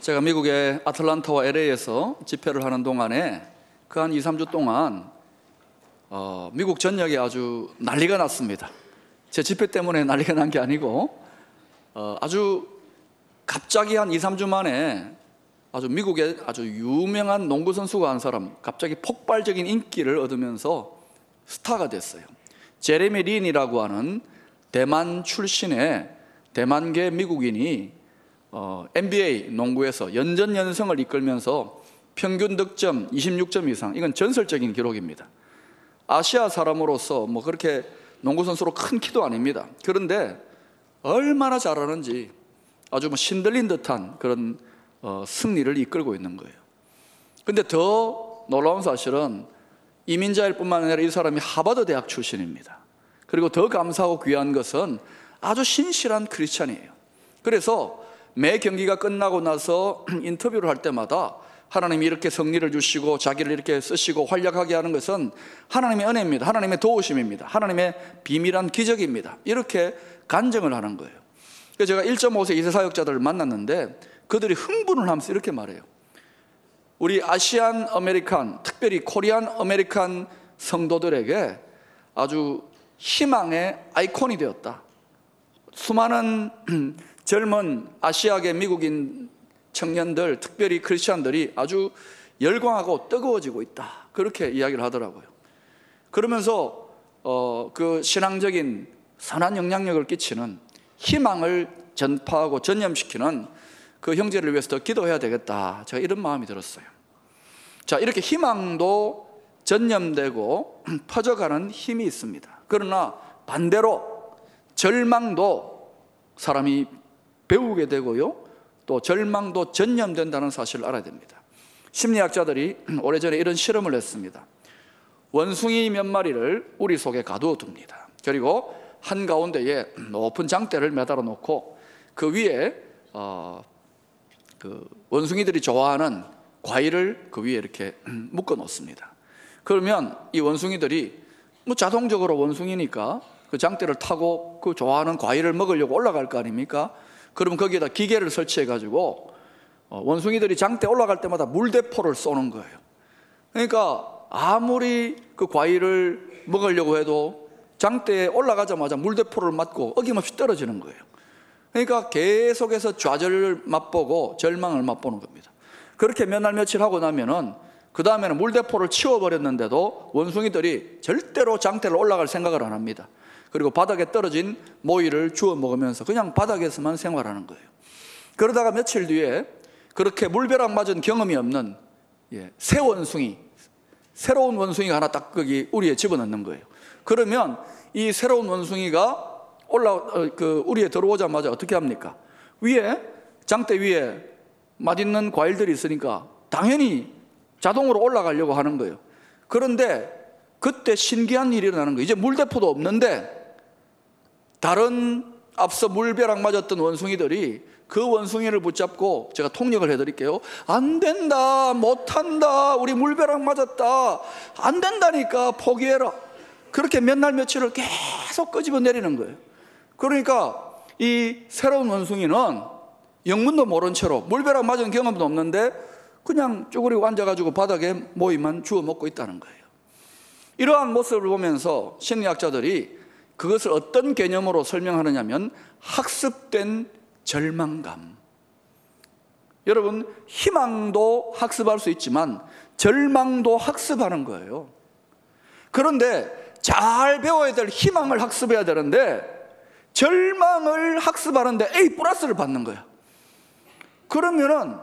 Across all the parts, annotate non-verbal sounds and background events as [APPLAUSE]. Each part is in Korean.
제가 미국의 아틀란타와 LA에서 집회를 하는 동안에 그 한 2, 3주 동안 어, 미국 전역에 아주 난리가 났습니다. 제 집회 때문에 난리가 난 게 아니고 어, 아주 갑자기 한 2, 3주 만에 아주 미국의 아주 유명한 농구 선수가 한 사람 갑자기 폭발적인 인기를 얻으면서 스타가 됐어요. 제레미 린이라고 하는 대만 출신의 대만계 미국인이 어, NBA 농구에서 연전 연승을 이끌면서 평균 득점 26점 이상 이건 전설적인 기록입니다. 아시아 사람으로서 뭐 그렇게 농구 선수로 큰 키도 아닙니다. 그런데 얼마나 잘하는지 아주 뭐 신들린 듯한 그런 어, 승리를 이끌고 있는 거예요. 근데 더 놀라운 사실은 이민자일 뿐만 아니라 이 사람이 하버드 대학 출신입니다. 그리고 더 감사하고 귀한 것은 아주 신실한 크리스찬이에요. 그래서 매 경기가 끝나고 나서 [CLEARS THROAT] 인터뷰를 할 때마다 하나님이 이렇게 승리를 주시고 자기를 이렇게 쓰시고 활약하게 하는 것은 하나님의 은혜입니다. 하나님의 도우심입니다. 하나님의 비밀한 기적입니다. 이렇게 간증을 하는 거예요. 제가 1.5세 2세 사역자들을 만났는데 그들이 흥분을 하면서 이렇게 말해요. 우리 Asian American, 특별히 Korean American 성도들에게 아주 희망의 아이콘이 되었다. 수많은 [CLEARS THROAT] 젊은 아시아계 미국인 청년들, 특별히 크리스천들이 아주 열광하고 뜨거워지고 있다. 그렇게 이야기를 하더라고요. 그러면서 어, 그 신앙적인 선한 영향력을 끼치는 희망을 전파하고 전염시키는 그 형제를 위해서 더 기도해야 되겠다. 제가 이런 마음이 들었어요. 자, 이렇게 희망도 전염되고 [CLEARS THROAT] 퍼져가는 힘이 있습니다. 그러나 반대로 절망도 사람이 배우게 되고요. 또 절망도 전염된다는 사실을 알아야 됩니다. 심리학자들이 [CLEARS THROAT] 오래전에 이런 실험을 했습니다. 원숭이 몇 마리를 우리 속에 가두어 둡니다. 그리고 한 가운데에 [CLEARS THROAT] 높은 장대를 매달아 놓고 그 위에 어, 그 원숭이들이 좋아하는 과일을 그 위에 이렇게 [CLEARS THROAT] 묶어 놓습니다. 그러면 이 원숭이들이 뭐 자동적으로 원숭이니까 그 장대를 타고 그 좋아하는 과일을 먹으려고 올라갈 거 아닙니까? 그러면 거기에다 기계를 설치해 가지고 어, 원숭이들이 장대 올라갈 때마다 물대포를 쏘는 거예요. 그러니까 아무리 그 과일을 먹으려고 해도 장대에 올라가자마자 물대포를 맞고 어김없이 떨어지는 거예요. 그러니까 계속해서 좌절을 맛보고 절망을 맛보는 겁니다. 그렇게 몇 날 며칠 하고 나면은 그 다음에는 물대포를 치워버렸는데도 원숭이들이 절대로 장대를 올라갈 생각을 안 합니다. 그리고 바닥에 떨어진 모이를 주워 먹으면서 그냥 바닥에서만 생활하는 거예요. 그러다가 며칠 뒤에 그렇게 물벼락 맞은 경험이 없는 예, 새 원숭이, 새로운 원숭이가 하나 딱 거기 우리에 집어넣는 거예요. 그러면 이 새로운 원숭이가 올라 어, 그 우리에 들어오자마자 어떻게 합니까? 위에 장대 위에 맛있는 과일들이 있으니까 당연히 자동으로 올라가려고 하는 거예요. 그런데 그때 신기한 일이 일어나는 거예요. 이제 물대포도 없는데 다른 앞서 물벼락 맞았던 원숭이들이 그 원숭이를 붙잡고 제가 통역을 해드릴게요. 안 된다, 못한다, 우리 물벼락 맞았다, 안 된다니까 포기해라. 그렇게 몇 날 며칠을 계속 끄집어 내리는 거예요. 그러니까 이 새로운 원숭이는 영문도 모른 채로 물벼락 맞은 경험도 없는데 그냥 쭈그리고 앉아가지고 바닥에 모이만 주워 먹고 있다는 거예요. 이러한 모습을 보면서 심리학자들이 그것을 어떤 개념으로 설명하느냐면 학습된 절망감. 여러분, 희망도 학습할 수 있지만 절망도 학습하는 거예요. 그런데 잘 배워야 될 희망을 학습해야 되는데 절망을 학습하는데 A 플러스를 받는 거야. 그러면은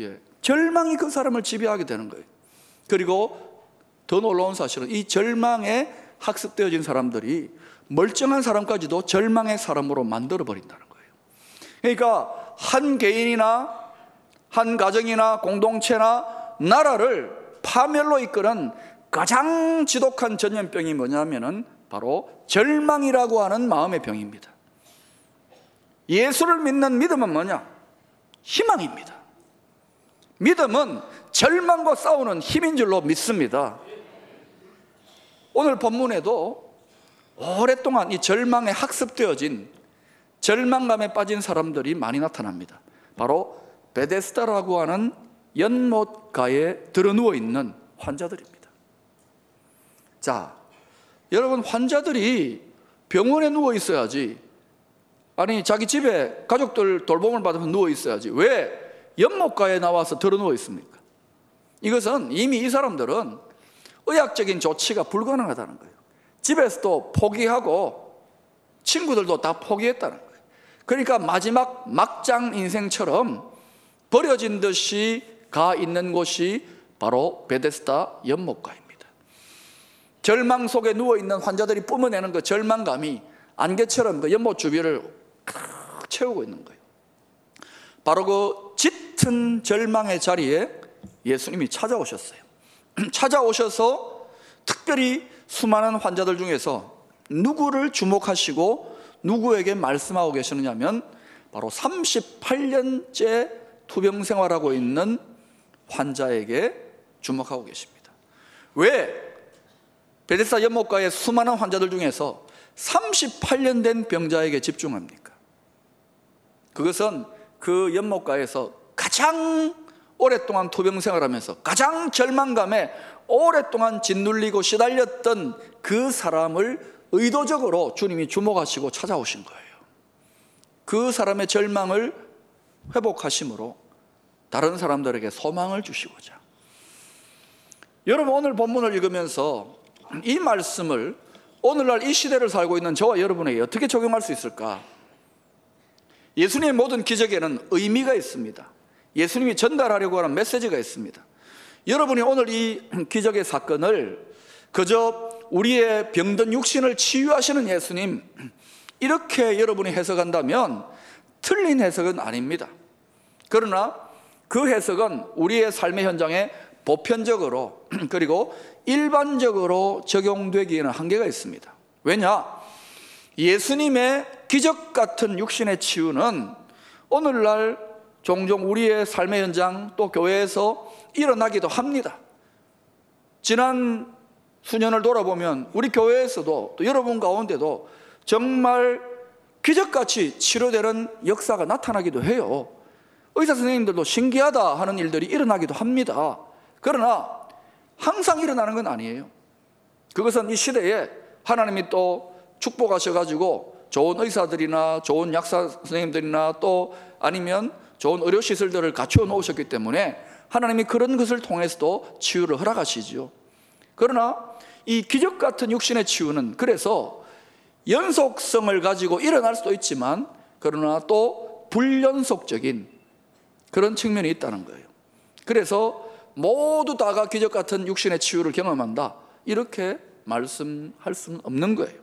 예, 절망이 그 사람을 지배하게 되는 거예요. 그리고 더 놀라운 사실은 이 절망에 학습되어진 사람들이 멀쩡한 사람까지도 절망의 사람으로 만들어 버린다는 거예요. 그러니까 한 개인이나 한 가정이나 공동체나 나라를 파멸로 이끄는 가장 지독한 전염병이 뭐냐면은 바로 절망이라고 하는 마음의 병입니다. 예수를 믿는 믿음은 뭐냐? 희망입니다. 믿음은 절망과 싸우는 힘인 줄로 믿습니다. 오늘 본문에도 오랫동안 이 절망에 학습되어진 절망감에 빠진 사람들이 많이 나타납니다. 바로 베데스다라고 하는 연못가에 들어누워 있는 환자들입니다. 자, 여러분 환자들이 병원에 누워 있어야지 아니 자기 집에 가족들 돌봄을 받으면 누워 있어야지 왜 연못가에 나와서 들어 누워 있습니까? 이것은 이미 이 사람들은 의학적인 조치가 불가능하다는 거예요. 집에서도 포기하고 친구들도 다 포기했다는 거예요. 그러니까 마지막 막장 인생처럼 버려진 듯이 가 있는 곳이 바로 베데스다 연못가입니다. 절망 속에 누워 있는 환자들이 뿜어내는 그 절망감이 안개처럼 그 연못 주변을 채우고 있는 거예요. 바로 그 짙은 절망의 자리에 예수님이 찾아오셨어요. [CLEARS THROAT] 찾아오셔서 특별히 수많은 환자들 중에서 누구를 주목하시고 누구에게 말씀하고 계시느냐면 바로 38년째 투병 생활하고 있는 환자에게 주목하고 계십니다. 왜 베데사 연못가의 수많은 환자들 중에서 38년 된 병자에게 집중합니까? 그것은 그 연못가에서 가장 오랫동안 투병 생활하면서 가장 절망감에 오랫동안 짓눌리고 시달렸던 그 사람을 의도적으로 주님이 주목하시고 찾아오신 거예요. 그 사람의 절망을 회복하심으로 다른 사람들에게 소망을 주시고자. 여러분 오늘 본문을 읽으면서 이 말씀을 오늘날 이 시대를 살고 있는 저와 여러분에게 어떻게 적용할 수 있을까? 예수님의 모든 기적에는 의미가 있습니다. 예수님이 전달하려고 하는 메시지가 있습니다. 여러분이 오늘 이 기적의 사건을 그저 우리의 병든 육신을 치유하시는 예수님, 이렇게 여러분이 해석한다면 틀린 해석은 아닙니다. 그러나 그 해석은 우리의 삶의 현장에 보편적으로 [CLEARS THROAT] 그리고 일반적으로 적용되기에는 한계가 있습니다. 왜냐? 예수님의 기적 같은 육신의 치유는 오늘날 종종 우리의 삶의 현장 또 교회에서 일어나기도 합니다. 지난 수년을 돌아보면 우리 교회에서도 또 여러분 가운데도 정말 기적같이 치료되는 역사가 나타나기도 해요. 의사 선생님들도 신기하다 하는 일들이 일어나기도 합니다. 그러나 항상 일어나는 건 아니에요. 그것은 이 시대에 하나님이 또 축복하셔가지고 좋은 의사들이나 좋은 약사 선생님들이나 또 아니면 좋은 의료시설들을 갖추어 놓으셨기 때문에 하나님이 그런 것을 통해서도 치유를 허락하시죠. 그러나 이 기적 같은 육신의 치유는 그래서 연속성을 가지고 일어날 수도 있지만 그러나 또 불연속적인 그런 측면이 있다는 거예요. 그래서 모두 다가 기적 같은 육신의 치유를 경험한다. 이렇게 말씀할 수는 없는 거예요.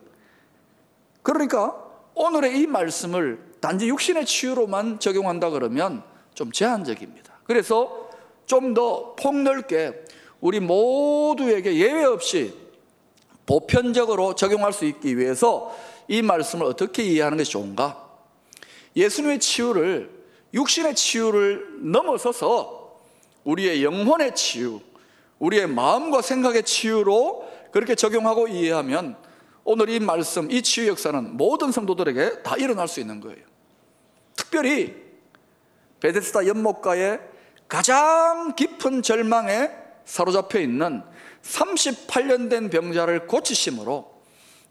그러니까 오늘의 이 말씀을 단지 육신의 치유로만 적용한다 그러면 좀 제한적입니다. 그래서 좀 더 폭넓게 우리 모두에게 예외 없이 보편적으로 적용할 수 있기 위해서 이 말씀을 어떻게 이해하는 것이 좋은가? 예수님의 치유를 육신의 치유를 넘어서서 우리의 영혼의 치유, 우리의 마음과 생각의 치유로 그렇게 적용하고 이해하면 오늘 이 말씀, 이 치유 역사는 모든 성도들에게 다 일어날 수 있는 거예요. 특별히 베데스다 연못가에 가장 깊은 절망에 사로잡혀 있는 38년 된 병자를 고치심으로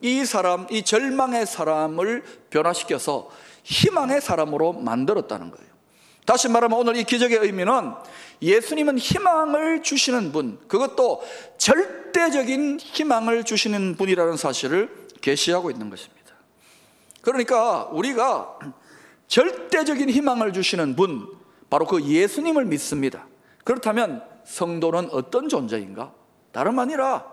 이 사람, 이 절망의 사람을 변화시켜서 희망의 사람으로 만들었다는 거예요. 다시 말하면 오늘 이 기적의 의미는 예수님은 희망을 주시는 분, 그것도 절대적인 희망을 주시는 분이라는 사실을 계시하고 있는 것입니다. 그러니까 우리가 절대적인 희망을 주시는 분, 바로 그 예수님을 믿습니다. 그렇다면 성도는 어떤 존재인가? 다름 아니라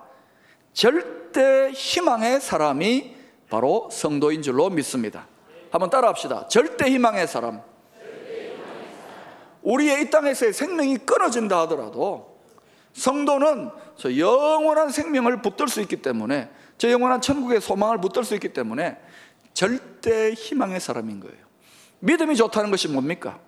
절대 희망의 사람이 바로 성도인 줄로 믿습니다. 한번 따라합시다. 절대 희망의 사람. 우리의 이 땅에서의 생명이 끊어진다 하더라도 성도는 저 영원한 생명을 붙들 수 있기 때문에 저 영원한 천국의 소망을 붙들 수 있기 때문에 절대 희망의 사람인 거예요. 믿음이 좋다는 것이 뭡니까?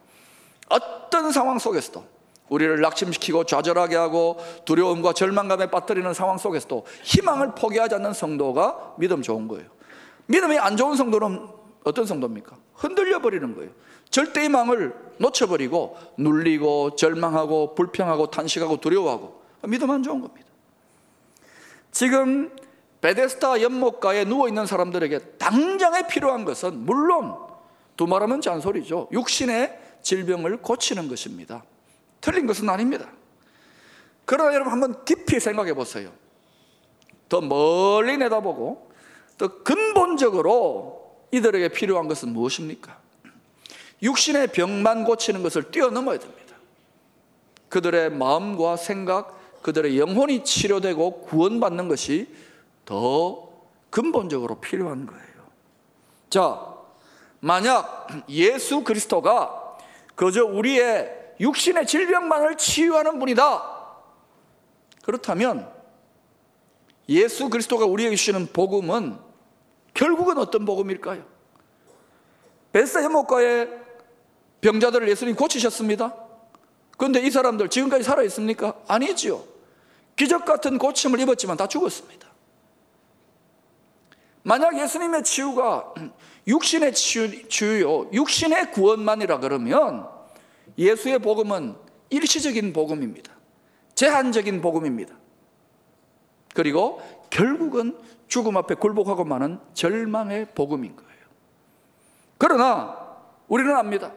어떤 상황 속에서도 우리를 낙심시키고 좌절하게 하고 두려움과 절망감에 빠뜨리는 상황 속에서도 희망을 포기하지 않는 성도가 믿음 좋은 거예요. 믿음이 안 좋은 성도는 어떤 성도입니까? 흔들려 버리는 거예요. 절대 희망을 놓쳐버리고 눌리고 절망하고 불평하고 탄식하고 두려워하고 믿음 안 좋은 겁니다. 지금 베데스타 연못가에 누워 있는 사람들에게 당장에 필요한 것은 물론 두 말하면 잔소리죠. 육신의 질병을 고치는 것입니다. 틀린 것은 아닙니다. 그러나 여러분 한번 깊이 생각해 보세요. 더 멀리 내다보고 더 근본적으로 이들에게 필요한 것은 무엇입니까? 육신의 병만 고치는 것을 뛰어넘어야 됩니다. 그들의 마음과 생각, 그들의 영혼이 치료되고 구원받는 것이 더 근본적으로 필요한 거예요. 자, 만약 예수 그리스도가 그저 우리의 육신의 질병만을 치유하는 분이다. 그렇다면 예수 그리스도가 우리에게 주시는 복음은 결국은 어떤 복음일까요? 베스다 연못가의 병자들을 예수님 고치셨습니다. 그런데 이 사람들 지금까지 살아 있습니까? 아니지요. 기적 같은 고침을 입었지만 다 죽었습니다. 만약 예수님의 치유가 육신의 치유요, 육신의 구원만이라 그러면 예수의 복음은 일시적인 복음입니다. 제한적인 복음입니다. 그리고 결국은 죽음 앞에 굴복하고 마는 절망의 복음인 거예요. 그러나 우리는 압니다.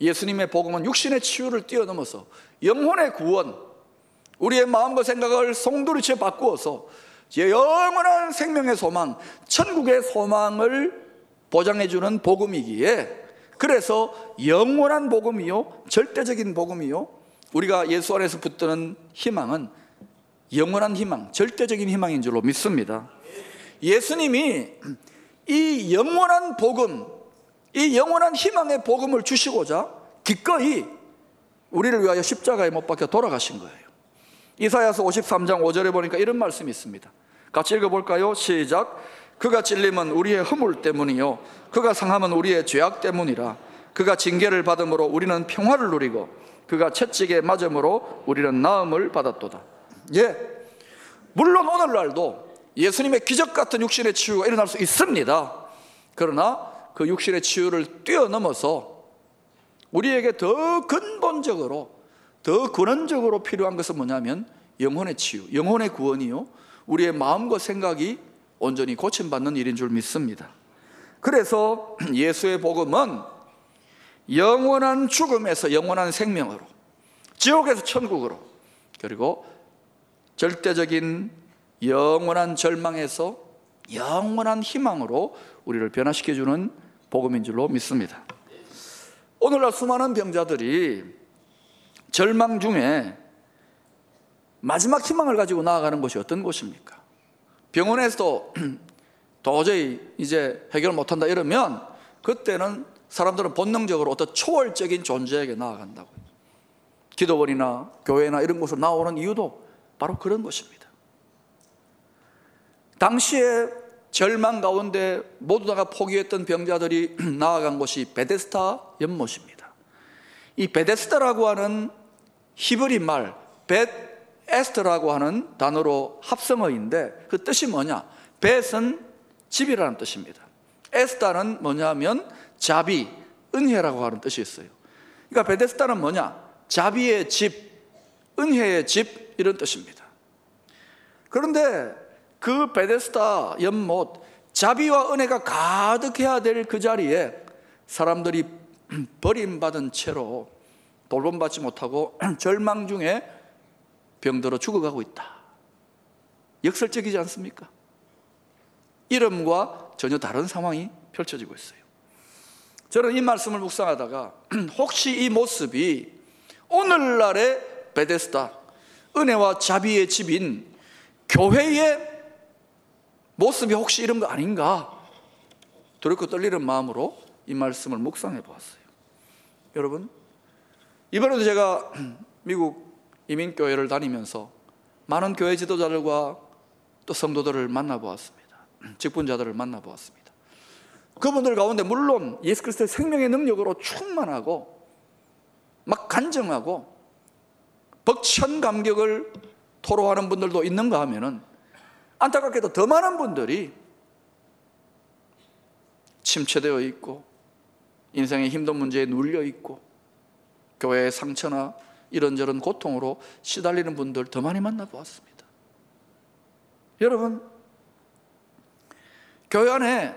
예수님의 복음은 육신의 치유를 뛰어넘어서 영혼의 구원, 우리의 마음과 생각을 송두리째 바꾸어서 영원한 생명의 소망, 천국의 소망을 보장해주는 복음이기에 그래서 영원한 복음이요, 절대적인 복음이요, 우리가 예수 안에서 붙드는 희망은 영원한 희망, 절대적인 희망인 줄로 믿습니다. 예수님이 이 영원한 복음, 이 영원한 희망의 복음을 주시고자 기꺼이 우리를 위하여 십자가에 못 박혀 돌아가신 거예요. 이사야서 53장 5절에 보니까 이런 말씀이 있습니다. 같이 읽어볼까요? 시작. 그가 찔림은 우리의 허물 때문이요. 그가 상함은 우리의 죄악 때문이라. 그가 징계를 받음으로 우리는 평화를 누리고 그가 채찍에 맞음으로 우리는 나음을 받았도다. 예. 물론 오늘날도 예수님의 기적 같은 육신의 치유가 일어날 수 있습니다. 그러나 그 육신의 치유를 뛰어넘어서 우리에게 더 근본적으로 더 근원적으로 필요한 것은 뭐냐면 영혼의 치유, 영혼의 구원이요. 우리의 마음과 생각이 온전히 고침받는 일인 줄 믿습니다. 그래서 [CLEARS THROAT] 예수의 복음은 영원한 죽음에서 영원한 생명으로, 지옥에서 천국으로, 그리고 절대적인 영원한 절망에서 영원한 희망으로 우리를 변화시켜주는 복음인 줄로 믿습니다. 오늘날 수많은 병자들이 절망 중에 마지막 희망을 가지고 나아가는 곳이 어떤 곳입니까? 병원에서도 [CLEARS THROAT] 도저히 이제 해결 못한다 이러면 그때는 사람들은 본능적으로 어떤 초월적인 존재에게 나아간다고. 기도원이나 교회나 이런 곳으로 나오는 이유도 바로 그런 것입니다. 당시에 절망 가운데 모두 다가 포기했던 병자들이 [CLEARS THROAT] 나아간 곳이 베데스타 연못입니다. 이 베데스타라고 하는 히브리 말, 벳 에스터라고 하는 단어로 합성어인데 그 뜻이 뭐냐? 벳은 집이라는 뜻입니다. 에스타는 뭐냐면 자비, 은혜라고 하는 뜻이 있어요. 그러니까 베데스타는 뭐냐? 자비의 집, 은혜의 집 이런 뜻입니다. 그런데 그 베데스타 연못 자비와 은혜가 가득해야 될 그 자리에 사람들이 [CLEARS THROAT] 버림받은 채로 돌봄받지 못하고 [CLEARS THROAT] 절망 중에 병들어 죽어가고 있다. 역설적이지 않습니까? 이름과 전혀 다른 상황이 펼쳐지고 있어요. 저는 이 말씀을 묵상하다가 [CLEARS THROAT] 혹시 이 모습이 오늘날의 베데스다, 은혜와 자비의 집인 교회의 모습이 혹시 이런 거 아닌가? 두렵고 떨리는 마음으로 이 말씀을 묵상해 보았어요. 여러분, 이번에도 제가 [CLEARS THROAT] 미국 이민교회를 다니면서 많은 교회 지도자들과 또 성도들을 만나보았습니다. [CLEARS THROAT] 직분자들을 만나보았습니다. 그분들 가운데 물론 예수 그리스도의 생명의 능력으로 충만하고 막 간증하고 벅찬 감격을 토로하는 분들도 있는가 하면은 안타깝게도 더 많은 분들이 침체되어 있고 인생의 힘든 문제에 눌려 있고 교회의 상처나 이런저런 고통으로 시달리는 분들 더 많이 만나보았습니다. 여러분, 교회 안에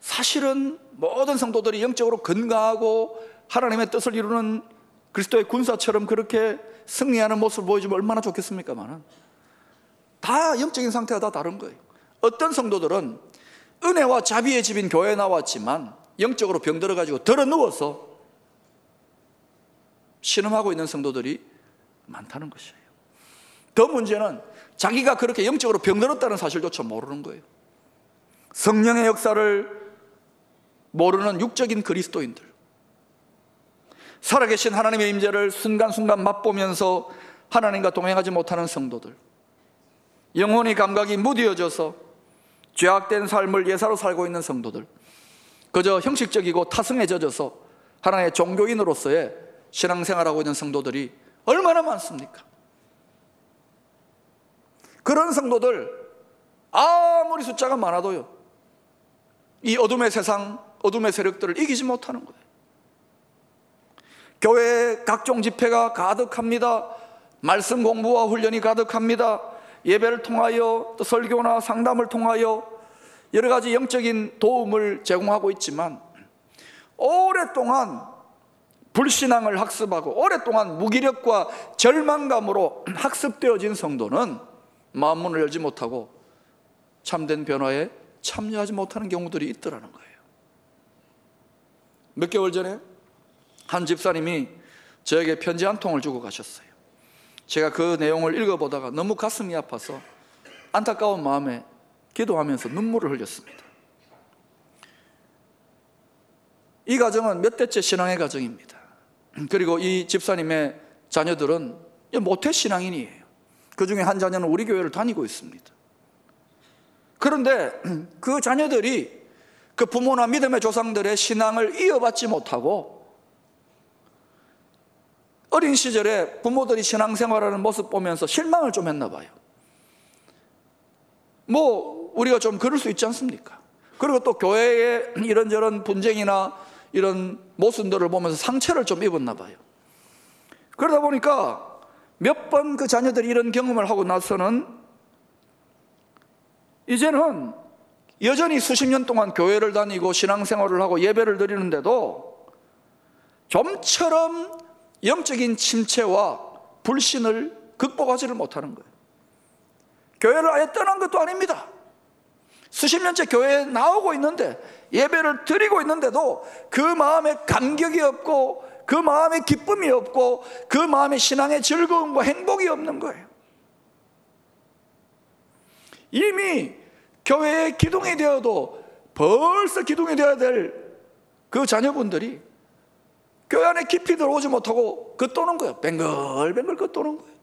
사실은 모든 성도들이 영적으로 건강하고 하나님의 뜻을 이루는 그리스도의 군사처럼 그렇게 승리하는 모습을 보여주면 얼마나 좋겠습니까만은 다 영적인 상태가 다 다른 거예요. 어떤 성도들은 은혜와 자비의 집인 교회에 나왔지만 영적으로 병들어가지고 들어 누워서 신음하고 있는 성도들이 많다는 것이에요. 더 문제는 자기가 그렇게 영적으로 병들었다는 사실조차 모르는 거예요. 성령의 역사를 모르는 육적인 그리스도인들. 살아계신 하나님의 임재를 순간순간 맛보면서 하나님과 동행하지 못하는 성도들. 영혼의 감각이 무디어져서 죄악된 삶을 예사로 살고 있는 성도들. 그저 형식적이고 타성에 젖어서 하나의 종교인으로서의 신앙생활하고 있는 성도들이 얼마나 많습니까? 그런 성도들 아무리 숫자가 많아도요. 이 어둠의 세상, 어둠의 세력들을 이기지 못하는 거예요. 교회 각종 집회가 가득합니다. 말씀 공부와 훈련이 가득합니다. 예배를 통하여 또 설교나 상담을 통하여 여러 가지 영적인 도움을 제공하고 있지만 오랫동안 불신앙을 학습하고 오랫동안 무기력과 절망감으로 학습되어진 성도는 마음문을 열지 못하고 참된 변화에 참여하지 못하는 경우들이 있더라는 거예요. 몇 개월 전에 한 집사님이 저에게 편지 한 통을 주고 가셨어요. 제가 그 내용을 읽어보다가 너무 가슴이 아파서 안타까운 마음에 기도하면서 눈물을 흘렸습니다. 이 가정은 몇 대째 신앙의 가정입니다. [CLEARS THROAT] 그리고 이 집사님의 자녀들은 모태 신앙인이에요. 그 중에 한 자녀는 우리 교회를 다니고 있습니다. 그런데 [CLEARS THROAT] 그 자녀들이 그 부모나 믿음의 조상들의 신앙을 이어받지 못하고 어린 시절에 부모들이 신앙생활하는 모습 보면서 실망을 좀 했나 봐요. 뭐 우리가 좀 그럴 수 있지 않습니까? 그리고 또 교회의 [CLEARS THROAT] 이런저런 분쟁이나 이런 모순들을 보면서 상처를 좀 입었나 봐요. 그러다 보니까 몇 번 그 자녀들이 이런 경험을 하고 나서는 이제는 여전히 수십 년 동안 교회를 다니고 신앙생활을 하고 예배를 드리는데도 좀처럼 영적인 침체와 불신을 극복하지를 못하는 거예요. 교회를 아예 떠난 것도 아닙니다. 수십 년째 교회에 나오고 있는데 예배를 드리고 있는데도 그 마음에 감격이 없고 그 마음에 기쁨이 없고 그 마음에 신앙의 즐거움과 행복이 없는 거예요. 이미 교회에 기둥이 되어도 벌써 기둥이 되어야 될 그 자녀분들이 교회 안에 깊이 들어오지 못하고 겉도는 거예요. 뱅글뱅글 겉도는 거예요.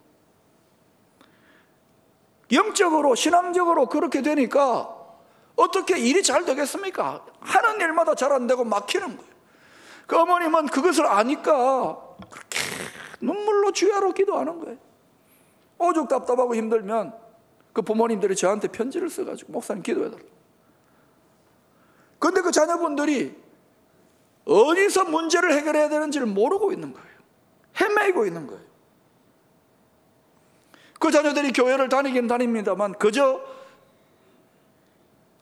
영적으로, 신앙적으로 그렇게 되니까 어떻게 일이 잘 되겠습니까? 하는 일마다 잘 안 되고 막히는 거예요. 그 어머님은 그것을 아니까 그렇게 눈물로 주야로 기도하는 거예요. 오죽 답답하고 힘들면 그 부모님들이 저한테 편지를 써가지고 목사님 기도해달라고. 근데 그 자녀분들이 어디서 문제를 해결해야 되는지를 모르고 있는 거예요. 헤매고 있는 거예요. 그 자녀들이 교회를 다니긴 다닙니다만 그저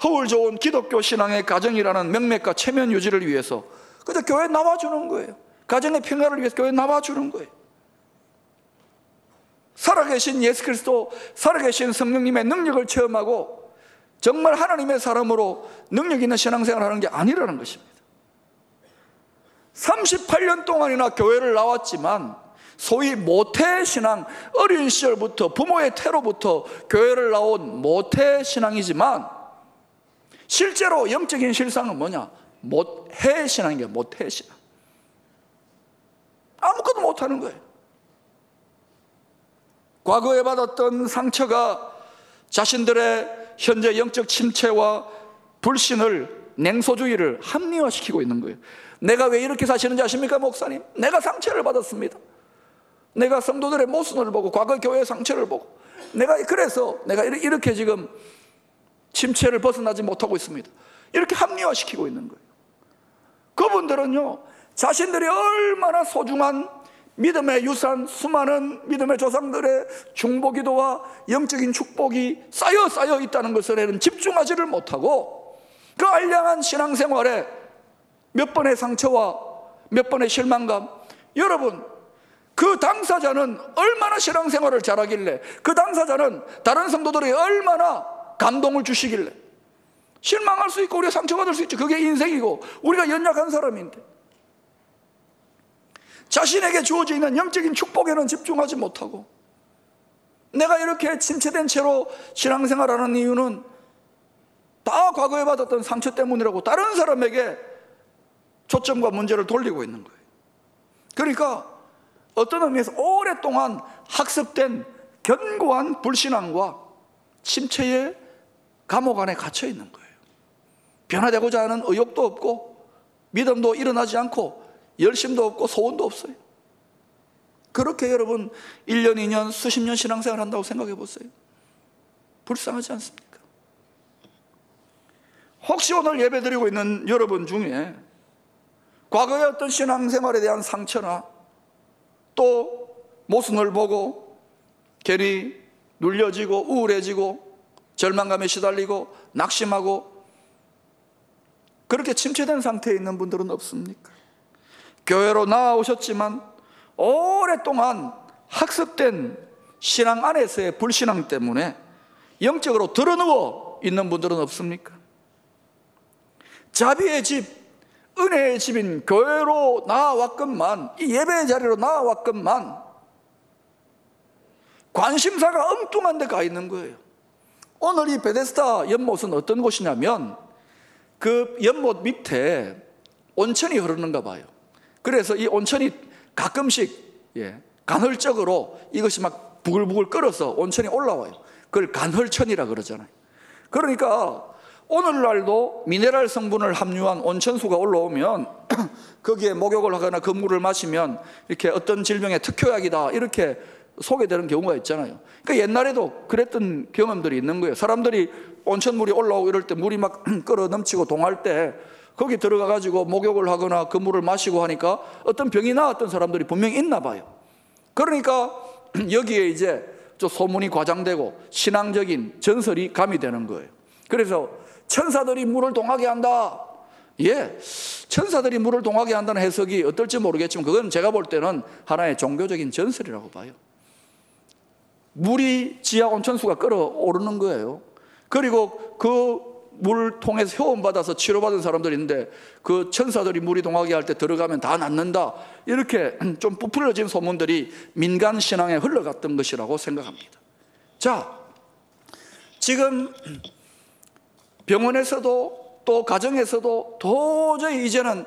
허울 좋은 기독교 신앙의 가정이라는 명맥과 체면 유지를 위해서 그저 교회 나와주는 거예요. 가정의 평화를 위해서 교회 나와주는 거예요. 살아계신 예수 그리스도, 살아계신 성령님의 능력을 체험하고 정말 하나님의 사람으로 능력 있는 신앙생활을 하는 게 아니라는 것입니다. 38년 동안이나 교회를 나왔지만 소위 모태 신앙, 어린 시절부터 부모의 태로부터 교회를 나온 모태 신앙이지만 실제로 영적인 실상은 뭐냐? 못해 신앙이에요. 못해 신앙. 아무것도 못하는 거예요. 과거에 받았던 상처가 자신들의 현재 영적 침체와 불신을 냉소주의를 합리화시키고 있는 거예요. 내가 왜 이렇게 사시는지 아십니까, 목사님? 내가 상처를 받았습니다. 내가 성도들의 모순을 보고 과거 교회의 상처를 보고 내가 그래서 내가 이렇게 지금 침체를 벗어나지 못하고 있습니다. 이렇게 합리화시키고 있는 거예요. 그분들은요, 자신들이 얼마나 소중한 믿음의 유산, 수많은 믿음의 조상들의 중보 기도와 영적인 축복이 쌓여 쌓여 있다는 것을에는 집중하지를 못하고 그 알량한 신앙생활에 몇 번의 상처와 몇 번의 실망감, 여러분, 그 당사자는 얼마나 신앙생활을 잘하길래 그 당사자는 다른 성도들이 얼마나 감동을 주시길래 실망할 수 있고 우리가 상처받을 수 있죠. 그게 인생이고 우리가 연약한 사람인데 자신에게 주어져 있는 영적인 축복에는 집중하지 못하고 내가 이렇게 침체된 채로 신앙생활하는 이유는 다 과거에 받았던 상처 때문이라고 다른 사람에게 초점과 문제를 돌리고 있는 거예요. 그러니까 어떤 의미에서 오랫동안 학습된 견고한 불신앙과 침체의 감옥 안에 갇혀 있는 거예요. 변화되고자 하는 의욕도 없고 믿음도 일어나지 않고 열심도 없고 소원도 없어요. 그렇게 여러분 1년, 2년, 수십 년 신앙생활 한다고 생각해 보세요. 불쌍하지 않습니까? 혹시 오늘 예배 드리고 있는 여러분 중에 과거의 어떤 신앙생활에 대한 상처나 또 모순을 보고 괜히 눌려지고 우울해지고 절망감에 시달리고 낙심하고 그렇게 침체된 상태에 있는 분들은 없습니까? 교회로 나오셨지만 오랫동안 학습된 신앙 안에서의 불신앙 때문에 영적으로 드러누워 있는 분들은 없습니까? 자비의 집, 은혜의 집인 교회로 나왔건만, 이 예배의 자리로 나왔건만, 관심사가 엉뚱한 데 가 있는 거예요. 오늘 이 베데스다 연못은 어떤 곳이냐면, 그 연못 밑에 온천이 흐르는가 봐요. 그래서 이 온천이 가끔씩, 예, 간헐적으로 이것이 막 부글부글 끓어서 온천이 올라와요. 그걸 간헐천이라 그러잖아요. 그러니까 오늘날도 미네랄 성분을 함유한 온천수가 올라오면 [CLEARS THROAT] 거기에 목욕을 하거나 그 물을 마시면 이렇게 어떤 질병의 특효약이다 이렇게 소개되는 경우가 있잖아요. 그러니까 옛날에도 그랬던 경험들이 있는 거예요. 사람들이 온천물이 올라오고 이럴 때 물이 막 [CLEARS THROAT] 끓어 넘치고 동할 때 거기 들어가 가지고 목욕을 하거나 그 물을 마시고 하니까 어떤 병이 나았던 사람들이 분명히 있나 봐요. 그러니까 [CLEARS THROAT] 여기에 이제 소문이 과장되고 신앙적인 전설이 가미되는 거예요. 그래서 천사들이 물을 동하게 한다. 예, 천사들이 물을 동하게 한다는 해석이 어떨지 모르겠지만 그건 제가 볼 때는 하나의 종교적인 전설이라고 봐요. 물이 지하 온천수가 끓어오르는 거예요. 그리고 그 물 통해서 효원받아서 치료받은 사람들이 있는데 그 천사들이 물이 동하게 할 때 들어가면 다 낫는다. 이렇게 [CLEARS THROAT] 좀 부풀려진 소문들이 민간 신앙에 흘러갔던 것이라고 생각합니다. 자, 지금 [CLEARS THROAT] 병원에서도 또 가정에서도 도저히 이제는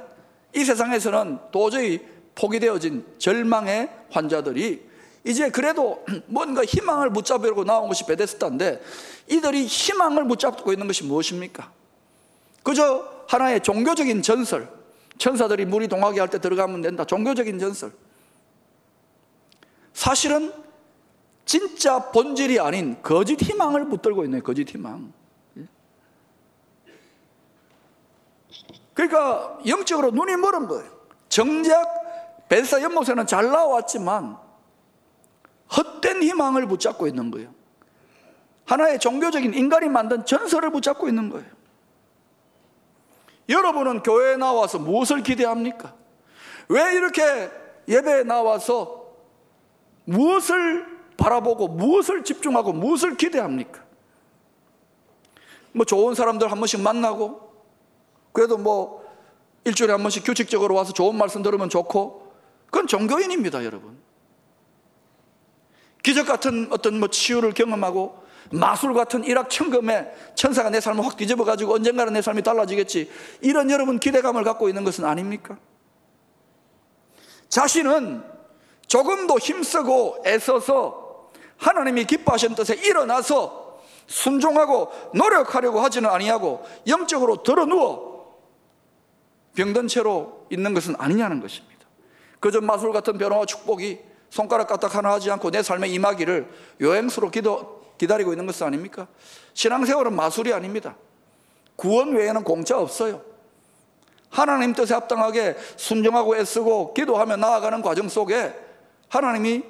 이 세상에서는 도저히 포기되어진 절망의 환자들이 이제 그래도 [CLEARS THROAT] 뭔가 희망을 붙잡으려고 나온 것이 베데스다인데 이들이 희망을 붙잡고 있는 것이 무엇입니까? 그저 하나의 종교적인 전설 천사들이 물이 동하게 할 때 들어가면 된다 종교적인 전설 사실은 진짜 본질이 아닌 거짓 희망을 붙들고 있는 거짓 희망 그러니까 영적으로 눈이 멀은 거예요. 정작 벤사 연못에는 잘 나왔지만 헛된 희망을 붙잡고 있는 거예요. 하나의 종교적인 인간이 만든 전설을 붙잡고 있는 거예요. 여러분은 교회에 나와서 무엇을 기대합니까? 왜 이렇게 예배에 나와서 무엇을 바라보고 무엇을 집중하고 무엇을 기대합니까? 뭐 좋은 사람들 한 번씩 만나고 그래도 뭐 일주일에 한 번씩 규칙적으로 와서 좋은 말씀 들으면 좋고 그건 종교인입니다, 여러분. 기적 같은 어떤 뭐 치유를 경험하고 마술 같은 일확천금에 천사가 내 삶을 확 뒤집어 가지고 언젠가는 내 삶이 달라지겠지. 이런 여러분 기대감을 갖고 있는 것은 아닙니까? 자신은 조금도 힘쓰고 애써서 하나님이 기뻐하신 뜻에 일어나서 순종하고 노력하려고 하지는 아니하고 영적으로 들어누워 병든 채로 있는 것은 아니냐는 것입니다. 그저 마술 같은 변화와 축복이 손가락 까딱 하나 하지 않고 내 삶에 임하기를 요행수로 기도, 기다리고 있는 것은 아닙니까? 신앙생활은 마술이 아닙니다. 구원 외에는 공짜 없어요. 하나님 뜻에 합당하게 순종하고 애쓰고 기도하며 나아가는 과정 속에 하나님이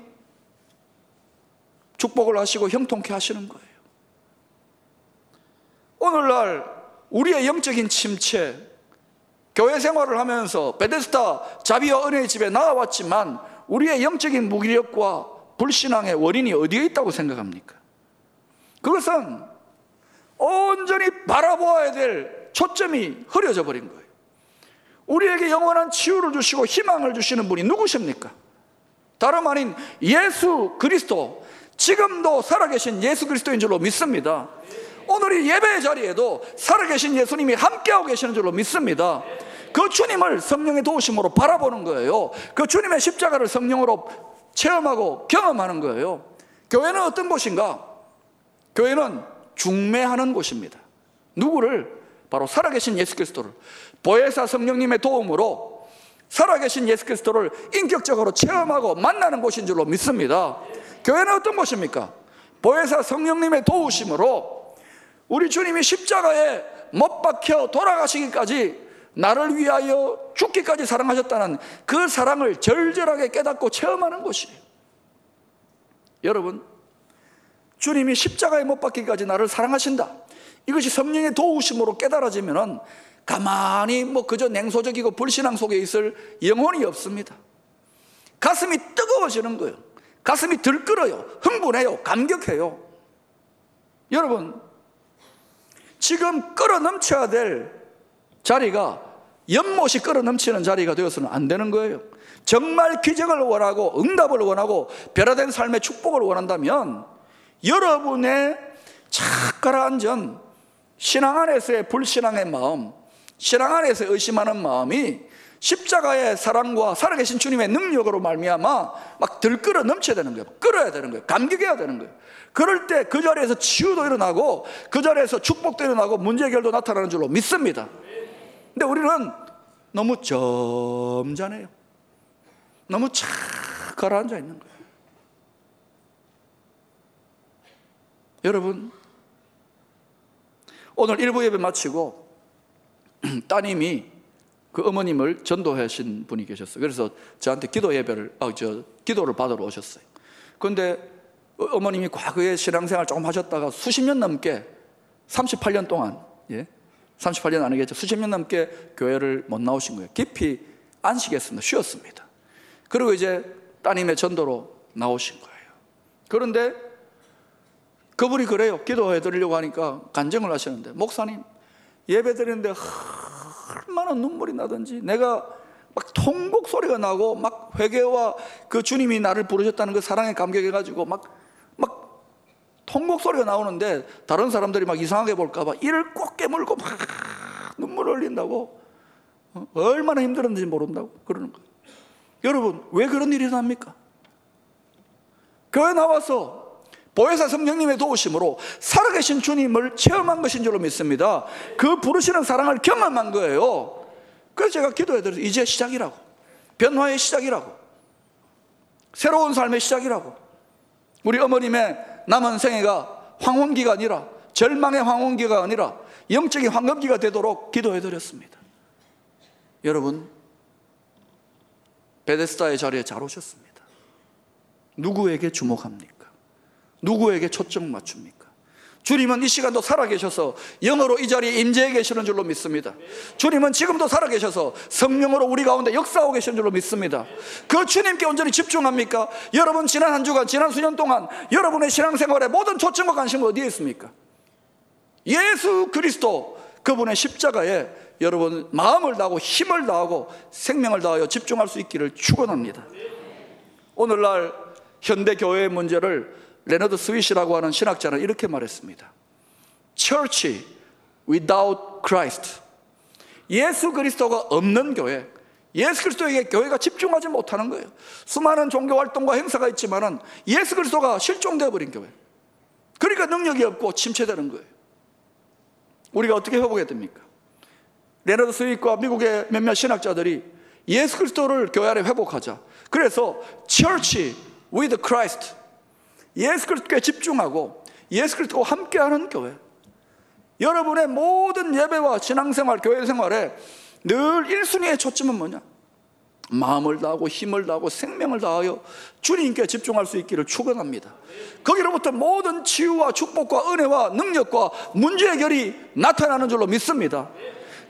축복을 하시고 형통케 하시는 거예요. 오늘날 우리의 영적인 침체, 교회 생활을 하면서 베데스타 자비와 은혜의 집에 나와왔지만 우리의 영적인 무기력과 불신앙의 원인이 어디에 있다고 생각합니까? 그것은 온전히 바라보아야 될 초점이 흐려져 버린 거예요. 우리에게 영원한 치유를 주시고 희망을 주시는 분이 누구십니까? 다름 아닌 예수 그리스도, 지금도 살아계신 예수 그리스도인 줄로 믿습니다. 오늘 이 예배 자리에도 살아계신 예수님이 함께하고 계시는 줄로 믿습니다. 그 주님을 성령의 도우심으로 바라보는 거예요. 그 주님의 십자가를 성령으로 체험하고 경험하는 거예요. 교회는 어떤 곳인가? 교회는 중매하는 곳입니다. 누구를? 바로 살아계신 예수 그리스도를 보혜사 성령님의 도움으로 살아계신 예수 그리스도를 인격적으로 체험하고 만나는 곳인 줄로 믿습니다. 교회는 어떤 곳입니까? 보혜사 성령님의 도우심으로 우리 주님이 십자가에 못 박혀 돌아가시기까지 나를 위하여 죽기까지 사랑하셨다는 그 사랑을 절절하게 깨닫고 체험하는 곳이에요. 여러분, 주님이 십자가에 못 박기까지 나를 사랑하신다. 이것이 성령의 도우심으로 깨달아지면은 가만히 뭐 그저 냉소적이고 불신앙 속에 있을 영혼이 없습니다. 가슴이 뜨거워지는 거예요. 가슴이 들끓어요. 흥분해요. 감격해요. 여러분, 지금 끌어 넘쳐야 될 자리가 연못이 끌어 넘치는 자리가 되어서는 안 되는 거예요. 정말 기적을 원하고 응답을 원하고 변화된 삶의 축복을 원한다면 여러분의 착 가라앉은 신앙 안에서의 불신앙의 마음, 신앙 안에서 의심하는 마음이 십자가의 사랑과 살아계신 주님의 능력으로 말미암아 막 들끓어 넘쳐야 되는 거예요. 끌어야 되는 거예요. 감격해야 되는 거예요. 그럴 때 그 자리에서 치유도 일어나고 그 자리에서 축복도 일어나고 문제 해결도 나타나는 줄로 믿습니다. 근데 우리는 너무 점잖해요. 너무 착 가라앉아 있는 거예요. 여러분, 오늘 일부 예배 마치고 [CLEARS THROAT] 따님이 그 어머님을 전도하신 분이 계셨어요. 그래서 저한테 기도 예배를, 아, 저, 기도를 받으러 오셨어요. 그런데 어머님이 과거에 신앙생활 조금 하셨다가 수십 년 넘게 38년 동안, 예? 38년 아니겠죠. 수십 년 넘게 교회를 못 나오신 거예요. 깊이 안식했습니다. 쉬었습니다. 그리고 이제 따님의 전도로 나오신 거예요. 그런데 그분이 그래요. 기도해 드리려고 하니까 간증을 하시는데, 목사님, 예배 드리는데 얼마나 눈물이 나든지 내가 막 통곡 소리가 나고 막 회개와 그 주님이 나를 부르셨다는 그 사랑에 감격해가지고 막, 막 통곡 소리가 나오는데 다른 사람들이 막 이상하게 볼까봐 이를 꼭 깨물고 막 눈물 흘린다고 어? 얼마나 힘들었는지 모른다고 그러는 거예요. 여러분, 왜 그런 일이 일어납니까? 교회 나와서 보혜사 성령님의 도우심으로 살아계신 주님을 체험한 것인 줄로 믿습니다. 그 부르시는 사랑을 경험한 거예요. 그래서 제가 기도해드려서 이제 시작이라고. 변화의 시작이라고. 새로운 삶의 시작이라고. 우리 어머님의 남은 생애가 황혼기가 아니라 절망의 황혼기가 아니라 영적인 황금기가 되도록 기도해 드렸습니다. 여러분, 베데스다의 자리에 잘 오셨습니다. 누구에게 주목합니까? 누구에게 초점 맞춥니까? 주님은 이 시간도 살아계셔서 영으로 이 자리에 임재해 계시는 줄로 믿습니다. 주님은 지금도 살아계셔서 성령으로 우리 가운데 역사하고 계시는 줄로 믿습니다. 그 주님께 온전히 집중합니까? 여러분 지난 한 주간, 지난 수년 동안 여러분의 신앙생활의 모든 초점과 관심은 어디에 있습니까? 예수 그리스도 그분의 십자가에 여러분 마음을 다하고 힘을 다하고 생명을 다하여 집중할 수 있기를 축원합니다. 오늘날 현대 교회의 문제를 레너드 스윗이라고 하는 신학자는 이렇게 말했습니다. Church without Christ. 예수 그리스도가 없는 교회. 예수 그리스도에게 교회가 집중하지 못하는 거예요. 수많은 종교 활동과 행사가 있지만은 예수 그리스도가 실종되어 버린 교회. 그러니까 능력이 없고 침체되는 거예요. 우리가 어떻게 회복해야 됩니까? 레너드 스윗과 미국의 몇몇 신학자들이 예수 그리스도를 교회 안에 회복하자. 그래서 Church with Christ. 예수 그리스도에 집중하고 예수 그리스도와 함께하는 교회. 여러분의 모든 예배와 신앙생활, 교회 생활에 늘 1순위의 초점은 뭐냐? 마음을 다하고 힘을 다하고 생명을 다하여 주님께 집중할 수 있기를 축원합니다. 거기로부터 모든 치유와 축복과 은혜와 능력과 문제 해결이 나타나는 줄로 믿습니다.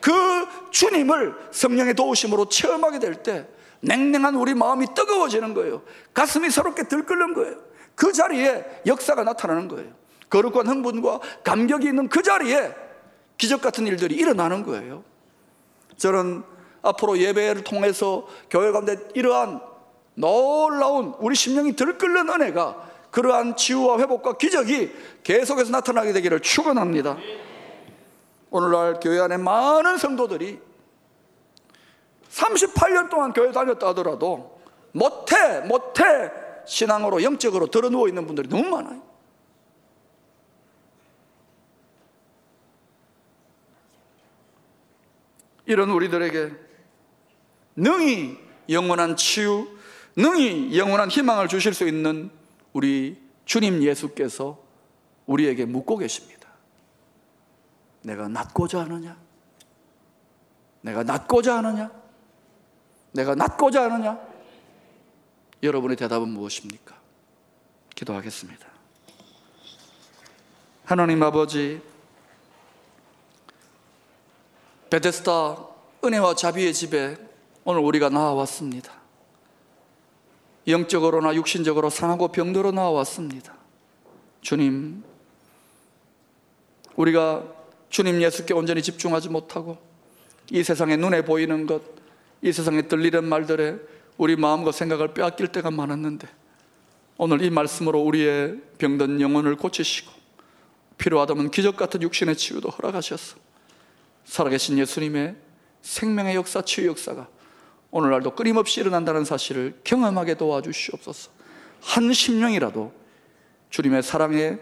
그 주님을 성령의 도우심으로 체험하게 될 때 냉랭한 우리 마음이 뜨거워지는 거예요. 가슴이 새롭게 들끓는 거예요. 그 자리에 역사가 나타나는 거예요. 거룩한 흥분과 감격이 있는 그 자리에 기적 같은 일들이 일어나는 거예요. 저는 앞으로 예배를 통해서 교회 가운데 이러한 놀라운 우리 심령이 들끓는 은혜가 그러한 치유와 회복과 기적이 계속해서 나타나게 되기를 축원합니다. 오늘날 교회 안에 많은 성도들이 38년 동안 교회 다녔다 하더라도 못해 못해 신앙으로 영적으로 들어 누워 있는 분들이 너무 많아요. 이런 우리들에게 능히 영원한 치유, 능히 영원한 희망을 주실 수 있는 우리 주님 예수께서 우리에게 묻고 계십니다. 내가 낫고자 하느냐? 내가 낫고자 하느냐? 내가 낫고자 하느냐? 여러분의 대답은 무엇입니까? 기도하겠습니다. 하나님 아버지, 베데스다 은혜와 자비의 집에 오늘 우리가 나와왔습니다. 영적으로나 육신적으로 상하고 병들어 나와왔습니다. 주님, 우리가 주님 예수께 온전히 집중하지 못하고 이 세상에 눈에 보이는 것, 이 세상에 들리는 말들에 우리 마음과 생각을 빼앗길 때가 많았는데 오늘 이 말씀으로 우리의 병든 영혼을 고치시고 필요하다면 기적 같은 육신의 치유도 허락하셔서 살아계신 예수님의 생명의 역사, 치유 역사가 오늘날도 끊임없이 일어난다는 사실을 경험하게 도와주시옵소서. 한 심령이라도 주님의 사랑에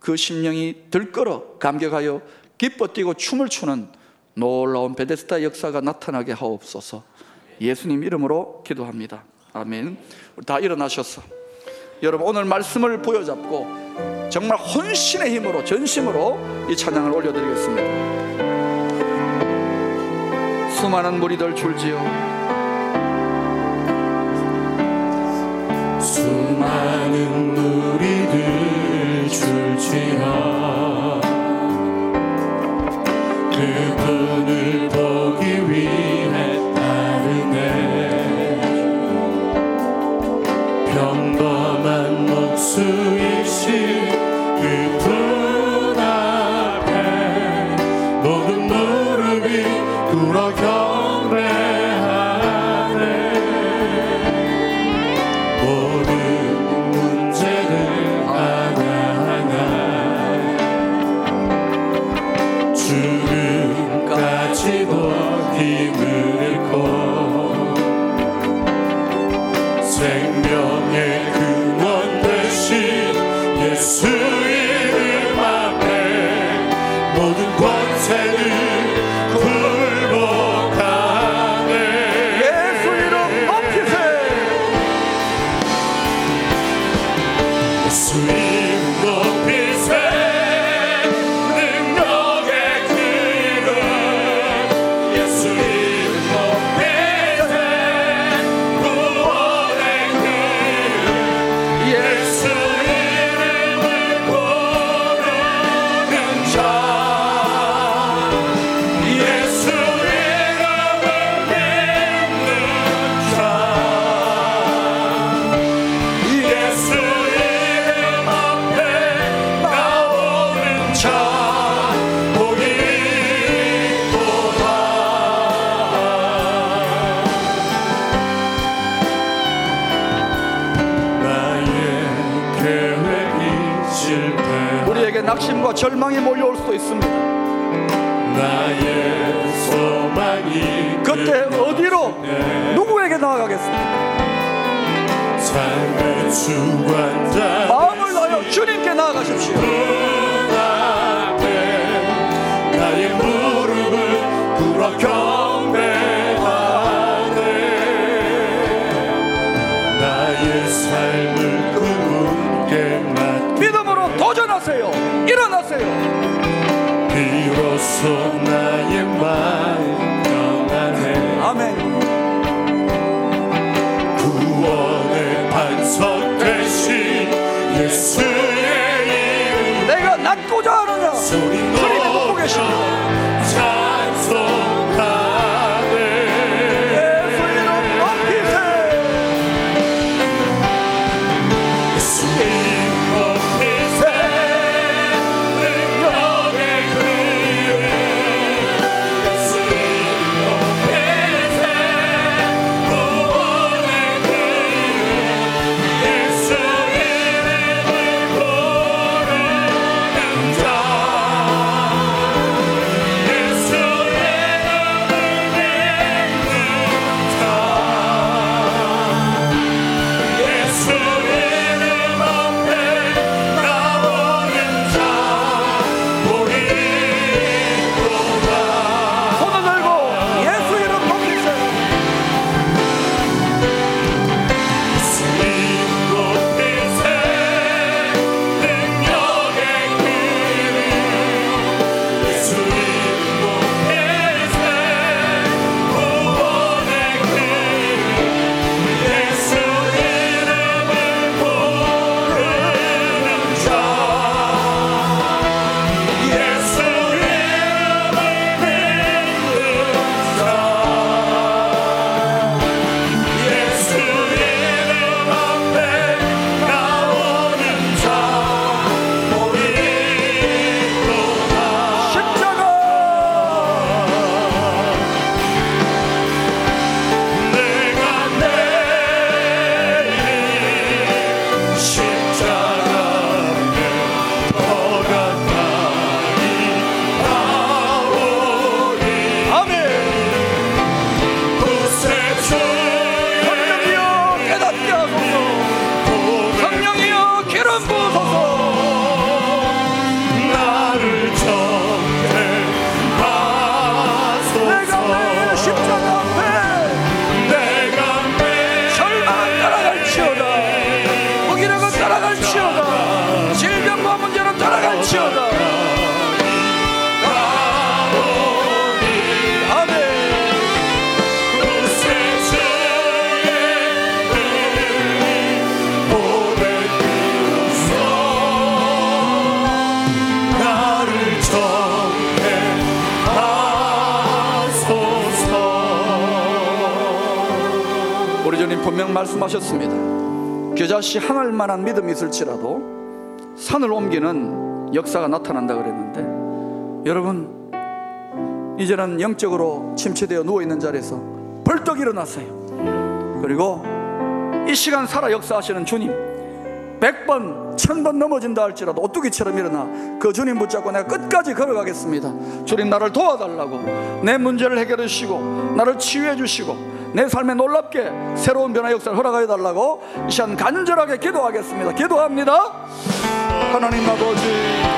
그 심령이 들끓어 감격하여 기뻐 뛰고 춤을 추는 놀라운 베데스다 역사가 나타나게 하옵소서. 예수님 이름으로 기도합니다. 아멘. 다 일어나셔서 여러분 오늘 말씀을 부여잡고 정말 혼신의 힘으로 전심으로 이 찬양을 올려드리겠습니다. 수많은 무리들 줄지어 수많은 무리들 줄지어 그분을 보기 위해 평 우리에게 낙심과 절망이 몰려올 수도 있습니다 나의 소망이 그때 어디로 누구에게 나아가겠습니까? 마음을 다하여 주님께 나아가십시오 비로소 나의 마음 아멘. 구원의 반석 되신 예수의 이름. 내가 낳고자 하느냐 소리 분명 말씀하셨습니다 겨자씨 하늘만한 믿음이 있을지라도 산을 옮기는 역사가 나타난다 그랬는데 여러분 이제는 영적으로 침체되어 누워 있는 자리에서 벌떡 일어났어요 그리고 이 시간 살아 역사하시는 주님 백번, 천번 넘어진다 할지라도 오뚜기처럼 일어나 그 주님 붙잡고 내가 끝까지 걸어가겠습니다. 주님 나를 도와달라고 내 문제를 해결해 주시고 나를 치유해 주시고 내 삶에 놀랍게 새로운 변화 역사를 허락하여 달라고 이 시간 간절하게 기도하겠습니다. 기도합니다. 하나님 아버지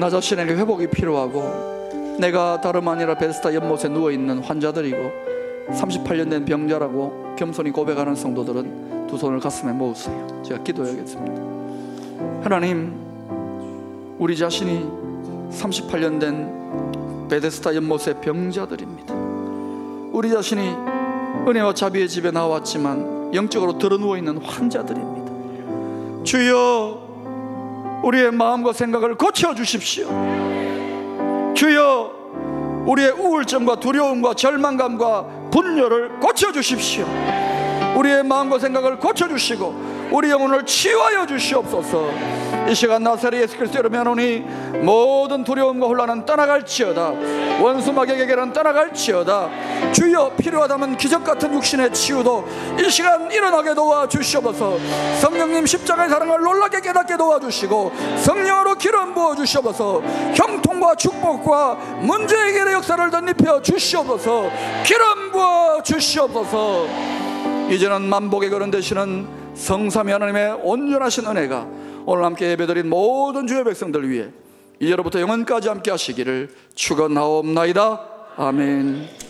나 자신에게 회복이 필요하고 내가 다름 아니라 베스타 연못에 누워있는 환자들이고 38년 된 병자라고 겸손히 고백하는 성도들은 두 손을 가슴에 모으세요. 제가 기도해야겠습니다. 하나님 우리 자신이 38년 된 베데스타 연못의 병자들입니다. 우리 자신이 은혜와 자비의 집에 나왔지만 영적으로 드러누워 있는 환자들입니다. 주여 우리의 마음과 생각을 고쳐 주십시오. 주여, 우리의 우울증과 두려움과 절망감과 분열을 고쳐 주십시오. 우리의 마음과 생각을 고쳐 주시고 우리 영혼을 치유하여 주시옵소서. 이 시간 나사렛 예수 그리스도 이름에 하노니 모든 두려움과 혼란은 떠나갈지어다. 원수 마귀에게는 떠나갈지어다. 주여 필요하다면 기적 같은 육신의 치유도 이 시간 일어나게 도와 주시옵소서. 성령님 십자가의 사랑을 놀랍게 깨닫게 도와 주시고 성령으로 기름 부어 주시옵소서. 형통과 축복과 문제 해결의 역사를 덧입혀 주시옵소서. 기름 부어 주시옵소서. 이제는 만복의 거른 되시는 성삼위 하나님의 온전하신 은혜가 오늘 함께 예배드린 모든 주의 백성들 위해 이제로부터 영원까지 함께 하시기를 축원하옵나이다. 아멘